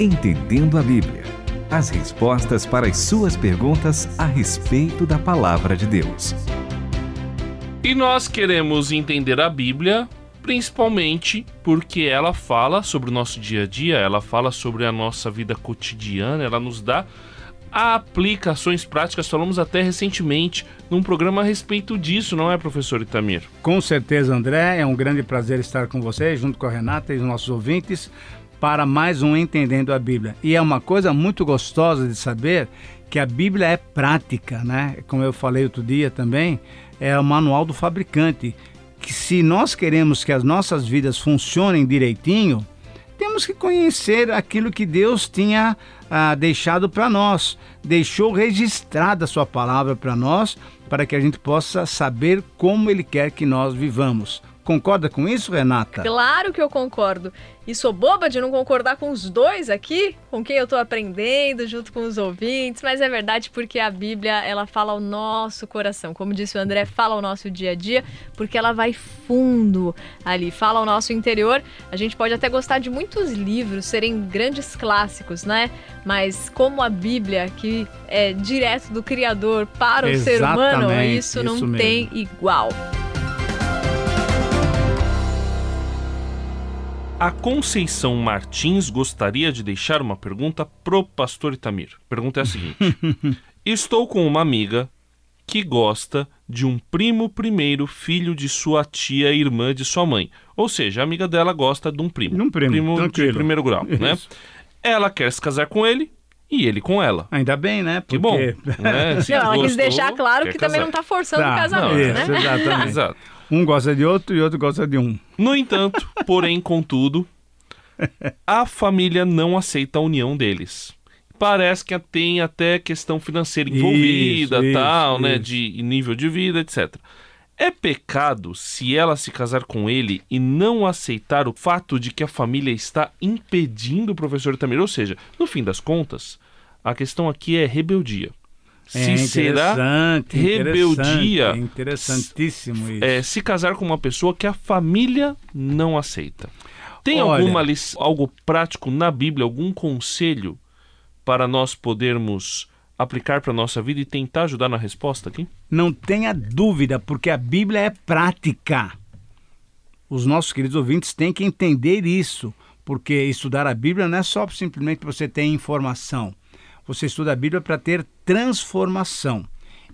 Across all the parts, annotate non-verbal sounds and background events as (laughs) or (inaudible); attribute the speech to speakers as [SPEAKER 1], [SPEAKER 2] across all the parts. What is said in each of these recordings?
[SPEAKER 1] Entendendo a Bíblia. As respostas para as suas perguntas a respeito da palavra de Deus.
[SPEAKER 2] E nós queremos entender a Bíblia principalmente porque ela fala sobre o nosso dia a dia, ela fala sobre a nossa vida cotidiana, ela nos dá aplicações práticas. Falamos até recentemente num programa a respeito disso, não é, professor Itamir?
[SPEAKER 3] Com certeza, André. É um grande prazer estar com você, junto com a Renata e os nossos ouvintes, para mais um Entendendo a Bíblia. E é uma coisa muito gostosa de saber que a Bíblia é prática, né? Como eu falei outro dia também, é o manual do fabricante. Que se nós queremos que as nossas vidas funcionem direitinho, temos que conhecer aquilo que Deus tinha ah, deixado para nós, deixou registrada a sua palavra para nós, para que a gente possa saber como Ele quer que nós vivamos. Concorda com isso, Renata?
[SPEAKER 4] Claro que eu concordo. E sou boba de não concordar com os dois aqui, com quem eu estou aprendendo, junto com os ouvintes, mas é verdade porque a Bíblia, ela fala ao nosso coração. Como disse o André, fala ao nosso dia a dia, porque ela vai fundo ali, fala ao nosso interior. A gente pode até gostar de muitos livros, serem grandes clássicos, né? Mas como a Bíblia, que é direto do Criador para o Exatamente, ser humano, isso, isso não mesmo. tem igual.
[SPEAKER 2] A Conceição Martins gostaria de deixar uma pergunta pro pastor Itamir. A pergunta é a seguinte: (laughs) Estou com uma amiga que gosta de um primo primeiro filho de sua tia irmã de sua mãe. Ou seja, a amiga dela gosta de um primo.
[SPEAKER 3] Um primo, primo
[SPEAKER 2] tranquilo. de primeiro grau, né? Isso. né? Ela quer se casar com ele e ele com ela.
[SPEAKER 3] Ainda bem, né?
[SPEAKER 2] Porque... Que bom. Né? (laughs)
[SPEAKER 4] não, ela gostou, quis deixar claro que casar. também não está forçando o casamento, não, né?
[SPEAKER 3] Exatamente. (laughs) Exato. Um gosta de outro e outro gosta de um.
[SPEAKER 2] No entanto, porém, contudo, a família não aceita a união deles. Parece que tem até questão financeira envolvida, isso, tal, isso, né? Isso. De nível de vida, etc. É pecado se ela se casar com ele e não aceitar o fato de que a família está impedindo o professor Tamir? Ou seja, no fim das contas, a questão aqui é rebeldia.
[SPEAKER 3] Se é será rebeldia. É interessantíssimo isso.
[SPEAKER 2] É, se casar com uma pessoa que a família não aceita. Tem Olha, alguma algo prático na Bíblia, algum conselho para nós podermos aplicar para a nossa vida e tentar ajudar na resposta aqui?
[SPEAKER 3] Não tenha dúvida, porque a Bíblia é prática. Os nossos queridos ouvintes têm que entender isso, porque estudar a Bíblia não é só simplesmente você ter informação você estuda a Bíblia para ter transformação.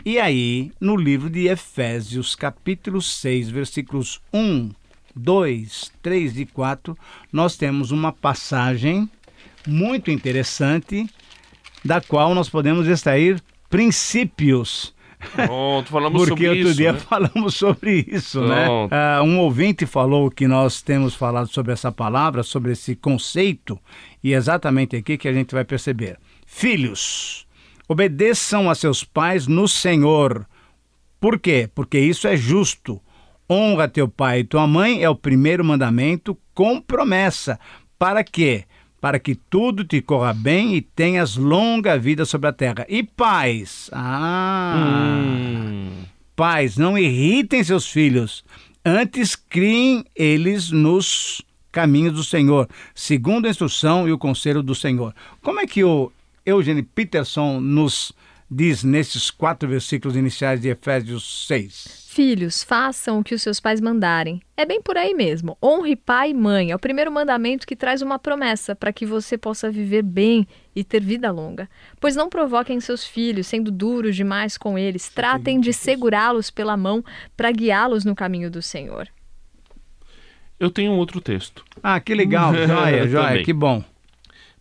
[SPEAKER 3] E aí, no livro de Efésios, capítulo 6, versículos 1, 2, 3 e 4, nós temos uma passagem muito interessante, da qual nós podemos extrair princípios.
[SPEAKER 2] Pronto, falamos
[SPEAKER 3] Porque
[SPEAKER 2] sobre
[SPEAKER 3] outro
[SPEAKER 2] isso,
[SPEAKER 3] dia
[SPEAKER 2] né?
[SPEAKER 3] falamos sobre isso, né? Pronto. né? Uh, um ouvinte falou que nós temos falado sobre essa palavra, sobre esse conceito, e é exatamente aqui que a gente vai perceber. Filhos, obedeçam a seus pais no Senhor. Por quê? Porque isso é justo. Honra teu pai e tua mãe é o primeiro mandamento com promessa. Para quê? Para que tudo te corra bem e tenhas longa vida sobre a terra. E pais, ah, hum. pais, não irritem seus filhos, antes criem eles nos caminhos do Senhor, segundo a instrução e o conselho do Senhor. Como é que o Eugene Peterson nos diz nesses quatro versículos iniciais de Efésios 6.
[SPEAKER 4] Filhos, façam o que os seus pais mandarem. É bem por aí mesmo. Honre pai e mãe. É o primeiro mandamento que traz uma promessa para que você possa viver bem e ter vida longa. Pois não provoquem seus filhos, sendo duros demais com eles. Tratem de segurá-los pela mão para guiá-los no caminho do Senhor.
[SPEAKER 2] Eu tenho um outro texto.
[SPEAKER 3] Ah, que legal. (laughs) joia, joia, que bom.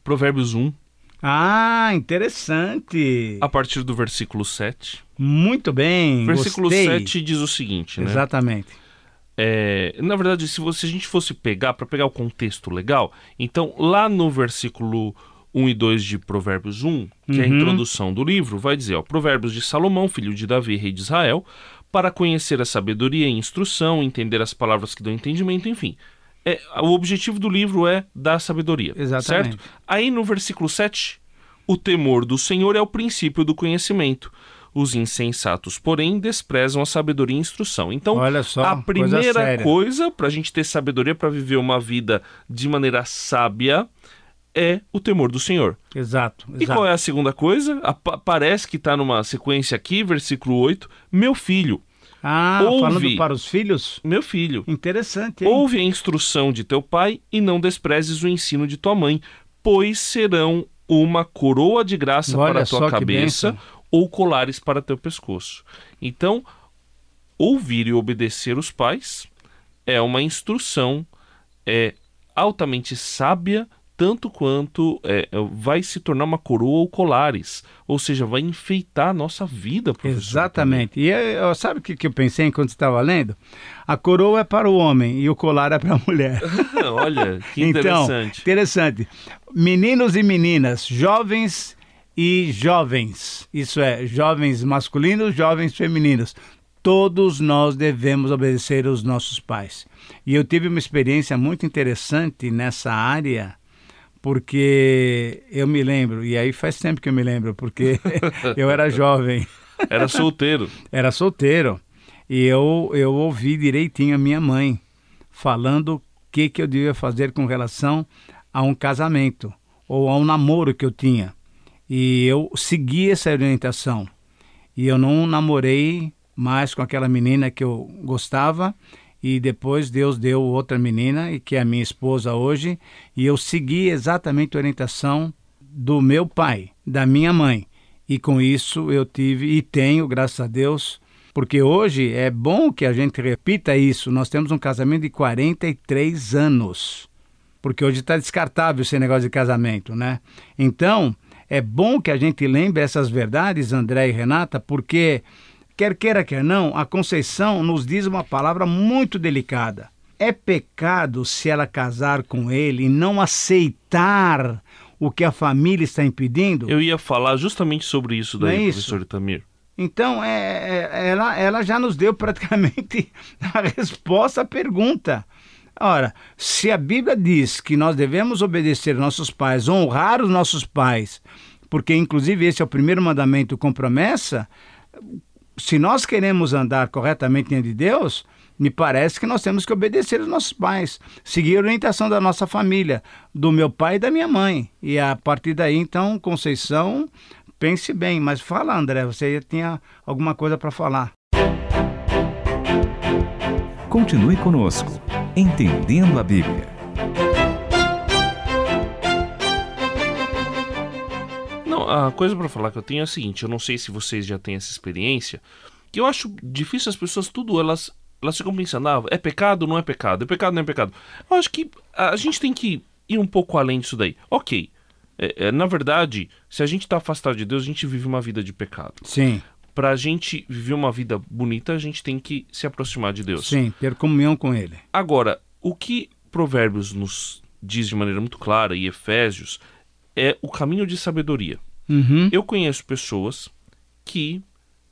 [SPEAKER 2] Provérbios 1,
[SPEAKER 3] ah, interessante.
[SPEAKER 2] A partir do versículo 7.
[SPEAKER 3] Muito bem.
[SPEAKER 2] Versículo
[SPEAKER 3] gostei.
[SPEAKER 2] 7 diz o seguinte, né?
[SPEAKER 3] Exatamente.
[SPEAKER 2] É, na verdade, se, você, se a gente fosse pegar, para pegar o contexto legal, então lá no versículo 1 e 2 de Provérbios 1, que uhum. é a uhum. introdução do livro, vai dizer: ó, Provérbios de Salomão, filho de Davi, rei de Israel, para conhecer a sabedoria e instrução, entender as palavras que dão entendimento, enfim é, o objetivo do livro é dar sabedoria.
[SPEAKER 3] Exatamente.
[SPEAKER 2] Certo? Aí no versículo 7, o temor do Senhor é o princípio do conhecimento. Os insensatos, porém, desprezam a sabedoria e instrução. Então,
[SPEAKER 3] só,
[SPEAKER 2] a primeira coisa, coisa para a gente ter sabedoria para viver uma vida de maneira sábia é o temor do Senhor.
[SPEAKER 3] Exato. exato.
[SPEAKER 2] E qual é a segunda coisa? A, parece que está numa sequência aqui, versículo 8. Meu filho.
[SPEAKER 3] Ah, ouve, falando para os filhos?
[SPEAKER 2] Meu filho.
[SPEAKER 3] Interessante. Hein?
[SPEAKER 2] Ouve a instrução de teu pai e não desprezes o ensino de tua mãe, pois serão uma coroa de graça Olha para a tua cabeça ou colares para teu pescoço. Então, ouvir e obedecer os pais é uma instrução é altamente sábia tanto quanto é, vai se tornar uma coroa ou colares, ou seja, vai enfeitar a nossa vida, professor.
[SPEAKER 3] Exatamente. E eu, sabe o que, que eu pensei enquanto estava lendo? A coroa é para o homem e o colar é para a mulher. (laughs)
[SPEAKER 2] Olha, que então, interessante.
[SPEAKER 3] Então, interessante. Meninos e meninas, jovens e jovens, isso é, jovens masculinos, jovens femininos, todos nós devemos obedecer aos nossos pais. E eu tive uma experiência muito interessante nessa área, porque eu me lembro, e aí faz tempo que eu me lembro, porque (laughs) eu era jovem.
[SPEAKER 2] Era solteiro. (laughs)
[SPEAKER 3] era solteiro. E eu, eu ouvi direitinho a minha mãe falando o que, que eu devia fazer com relação a um casamento ou a um namoro que eu tinha. E eu segui essa orientação. E eu não namorei mais com aquela menina que eu gostava e depois Deus deu outra menina que é a minha esposa hoje e eu segui exatamente a orientação do meu pai, da minha mãe. E com isso eu tive e tenho, graças a Deus, porque hoje é bom que a gente repita isso. Nós temos um casamento de 43 anos. Porque hoje está descartável esse negócio de casamento, né? Então, é bom que a gente lembre essas verdades, André e Renata, porque Quer queira, quer não, a Conceição nos diz uma palavra muito delicada. É pecado se ela casar com ele e não aceitar o que a família está impedindo?
[SPEAKER 2] Eu ia falar justamente sobre isso daí, é isso? professor Itamir.
[SPEAKER 3] Então, é, é, ela, ela já nos deu praticamente (laughs) a resposta à pergunta. Ora, se a Bíblia diz que nós devemos obedecer nossos pais, honrar os nossos pais, porque inclusive esse é o primeiro mandamento com promessa, se nós queremos andar corretamente diante de Deus, me parece que nós temos que obedecer aos nossos pais, seguir a orientação da nossa família, do meu pai e da minha mãe. E a partir daí, então, Conceição, pense bem. Mas fala, André, você tinha alguma coisa para falar.
[SPEAKER 1] Continue conosco, entendendo a Bíblia.
[SPEAKER 2] A coisa para falar que eu tenho é a seguinte: eu não sei se vocês já têm essa experiência, que eu acho difícil as pessoas tudo elas elas ficam pensando, ah, é pecado, não é pecado, é pecado, não é pecado. Eu acho que a gente tem que ir um pouco além disso daí. Ok, é, é, na verdade, se a gente está afastado de Deus, a gente vive uma vida de pecado.
[SPEAKER 3] Sim.
[SPEAKER 2] Para a gente viver uma vida bonita, a gente tem que se aproximar de Deus.
[SPEAKER 3] Sim, ter comunhão com Ele.
[SPEAKER 2] Agora, o que Provérbios nos diz de maneira muito clara e Efésios é o caminho de sabedoria.
[SPEAKER 3] Uhum.
[SPEAKER 2] Eu conheço pessoas que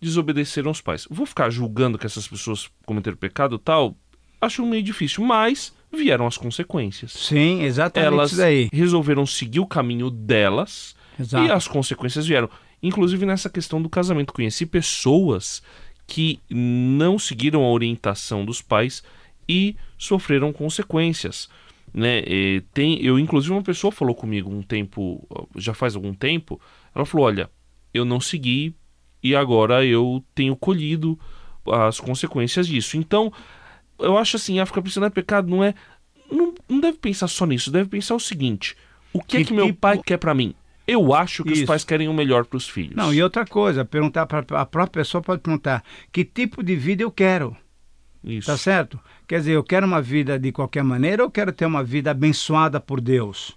[SPEAKER 2] desobedeceram os pais. Vou ficar julgando que essas pessoas cometeram pecado tal? Acho meio difícil, mas vieram as consequências.
[SPEAKER 3] Sim, exatamente
[SPEAKER 2] Elas
[SPEAKER 3] isso daí.
[SPEAKER 2] resolveram seguir o caminho delas Exato. e as consequências vieram. Inclusive nessa questão do casamento, conheci pessoas que não seguiram a orientação dos pais e sofreram consequências. Né? E tem, eu inclusive uma pessoa falou comigo um tempo, já faz algum tempo, ela falou: Olha, eu não segui e agora eu tenho colhido as consequências disso. Então, eu acho assim: a ficar pensando é pecado, não é. Não, não deve pensar só nisso, deve pensar o seguinte: o que, que é que meu tipo... pai quer para mim? Eu acho que Isso. os pais querem o melhor para os filhos.
[SPEAKER 3] Não, e outra coisa, perguntar para a própria pessoa pode perguntar: que tipo de vida eu quero? Isso. Tá certo? Quer dizer, eu quero uma vida de qualquer maneira ou quero ter uma vida abençoada por Deus?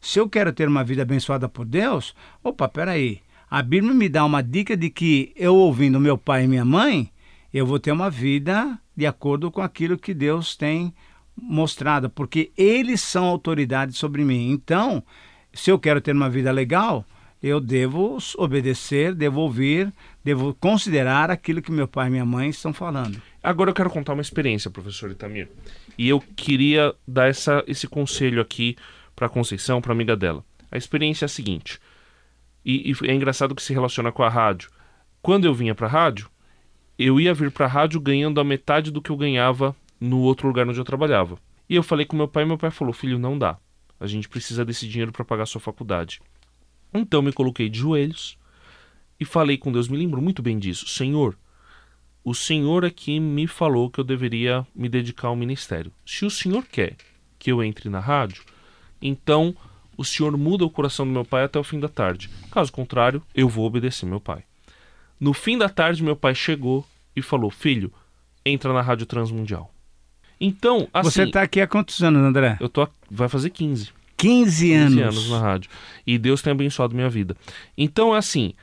[SPEAKER 3] Se eu quero ter uma vida abençoada por Deus, opa, peraí. A Bíblia me dá uma dica de que eu ouvindo meu pai e minha mãe, eu vou ter uma vida de acordo com aquilo que Deus tem mostrado, porque eles são autoridade sobre mim. Então, se eu quero ter uma vida legal, eu devo obedecer, devo ouvir, devo considerar aquilo que meu pai e minha mãe estão falando.
[SPEAKER 2] Agora eu quero contar uma experiência, professor Itamir. E eu queria dar essa, esse conselho aqui para Conceição, para amiga dela. A experiência é a seguinte, e, e, é engraçado que se relaciona com a rádio. Quando eu vinha para a rádio, eu ia vir para a rádio ganhando a metade do que eu ganhava no outro lugar onde eu trabalhava. E eu falei com meu pai, e meu pai falou: "Filho, não dá. A gente precisa desse dinheiro para pagar sua faculdade. Então me coloquei de joelhos e falei com Deus. Me lembro muito bem disso. Senhor, o Senhor aqui me falou que eu deveria me dedicar ao ministério. Se o Senhor quer que eu entre na rádio, então o Senhor muda o coração do meu pai até o fim da tarde. Caso contrário, eu vou obedecer meu pai. No fim da tarde, meu pai chegou e falou: Filho, entra na Rádio Transmundial. Então, assim.
[SPEAKER 3] Você está aqui há quantos anos, André?
[SPEAKER 2] Eu tô. Vai fazer 15.
[SPEAKER 3] 15 anos. 15
[SPEAKER 2] anos na rádio. E Deus tem abençoado minha vida. Então, assim,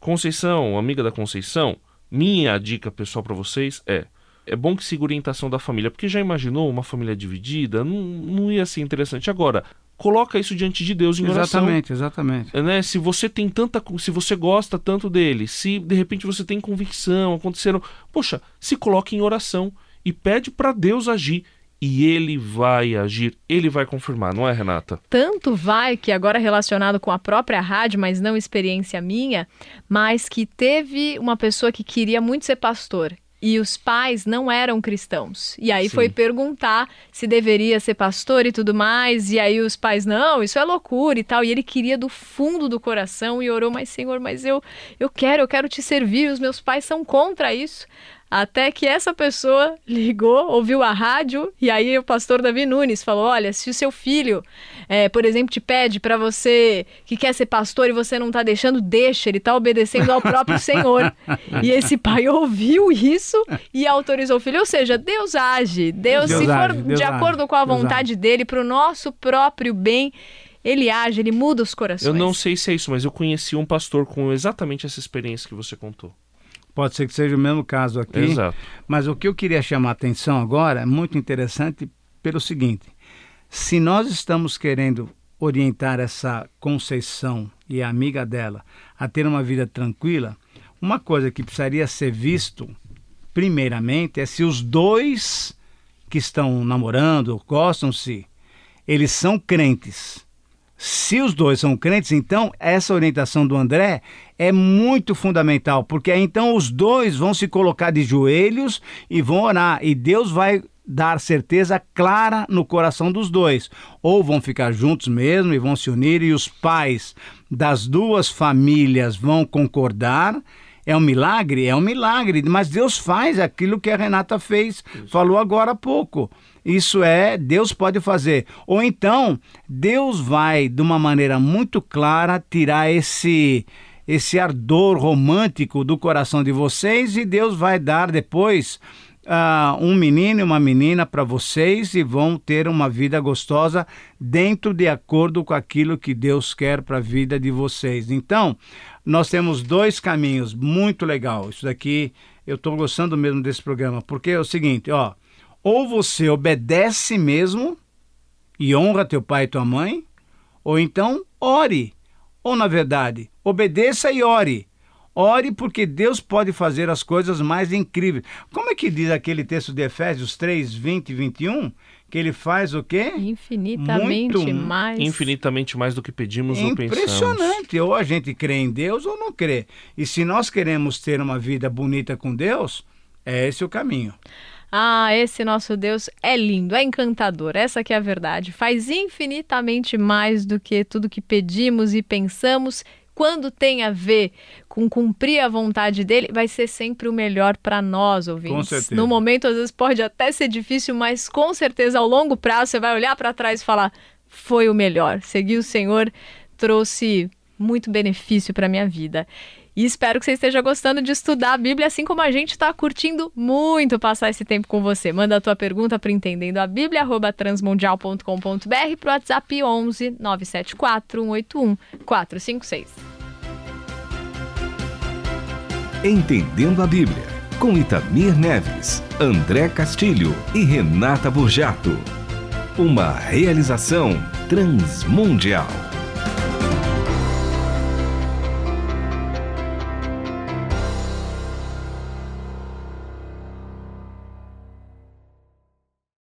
[SPEAKER 2] Conceição, amiga da Conceição, minha dica pessoal para vocês é: é bom que siga a orientação da família, porque já imaginou uma família dividida? Não, não ia ser interessante. Agora, coloca isso diante de Deus em
[SPEAKER 3] oração. Exatamente, exatamente.
[SPEAKER 2] Né? Se você tem tanta, se você gosta tanto dele, se de repente você tem convicção, aconteceram, poxa, se coloque em oração e pede para Deus agir e ele vai agir, ele vai confirmar, não é, Renata?
[SPEAKER 4] Tanto vai que agora relacionado com a própria rádio, mas não experiência minha, mas que teve uma pessoa que queria muito ser pastor e os pais não eram cristãos. E aí Sim. foi perguntar se deveria ser pastor e tudo mais. E aí os pais, não, isso é loucura e tal. E ele queria do fundo do coração e orou, mas Senhor, mas eu, eu quero, eu quero te servir. Os meus pais são contra isso. Até que essa pessoa ligou, ouviu a rádio, e aí o pastor Davi Nunes falou: Olha, se o seu filho, é, por exemplo, te pede para você que quer ser pastor e você não está deixando, deixa, ele está obedecendo ao próprio Senhor. (laughs) E esse pai ouviu isso e autorizou o filho. Ou seja, Deus age. Deus, Deus se age, for Deus de age, acordo com a vontade dele, para o nosso próprio bem, ele age, ele muda os corações.
[SPEAKER 2] Eu não sei se é isso, mas eu conheci um pastor com exatamente essa experiência que você contou.
[SPEAKER 3] Pode ser que seja o mesmo caso aqui.
[SPEAKER 2] Exato.
[SPEAKER 3] Mas o que eu queria chamar a atenção agora é muito interessante pelo seguinte: se nós estamos querendo orientar essa Conceição e a amiga dela a ter uma vida tranquila, uma coisa que precisaria ser visto primeiramente é se os dois que estão namorando, gostam-se, eles são crentes. Se os dois são crentes, então essa orientação do André é muito fundamental, porque então os dois vão se colocar de joelhos e vão orar, e Deus vai dar certeza clara no coração dos dois. Ou vão ficar juntos mesmo e vão se unir, e os pais das duas famílias vão concordar. É um milagre? É um milagre, mas Deus faz aquilo que a Renata fez, Isso. falou agora há pouco. Isso é, Deus pode fazer. Ou então, Deus vai, de uma maneira muito clara, tirar esse esse ardor romântico do coração de vocês e Deus vai dar depois uh, um menino e uma menina para vocês e vão ter uma vida gostosa dentro de acordo com aquilo que Deus quer para a vida de vocês. Então, nós temos dois caminhos muito legal. Isso daqui eu estou gostando mesmo desse programa porque é o seguinte, ó ou você obedece mesmo e honra teu pai e tua mãe, ou então ore. Ou, na verdade, obedeça e ore. Ore porque Deus pode fazer as coisas mais incríveis. Como é que diz aquele texto de Efésios 3, 20 e 21? Que ele faz o quê?
[SPEAKER 4] Infinitamente Muito, mais.
[SPEAKER 2] Infinitamente mais do que pedimos ou pensamos.
[SPEAKER 3] Impressionante. Ou a gente crê em Deus ou não crê. E se nós queremos ter uma vida bonita com Deus, é esse o caminho.
[SPEAKER 4] Ah, esse nosso Deus é lindo, é encantador. Essa que é a verdade. Faz infinitamente mais do que tudo que pedimos e pensamos. Quando tem a ver com cumprir a vontade dele, vai ser sempre o melhor para nós, ouvintes.
[SPEAKER 3] Com certeza.
[SPEAKER 4] No momento, às vezes, pode até ser difícil, mas com certeza, ao longo prazo, você vai olhar para trás e falar: foi o melhor. Seguir o Senhor trouxe muito benefício para minha vida. E espero que você esteja gostando de estudar a Bíblia, assim como a gente está curtindo muito passar esse tempo com você. Manda a tua pergunta para entendendo a Bíblia, transmundial.com.br para o WhatsApp 11 974 181 456.
[SPEAKER 1] Entendendo a Bíblia, com Itamir Neves, André Castilho e Renata Burjato. Uma realização transmundial.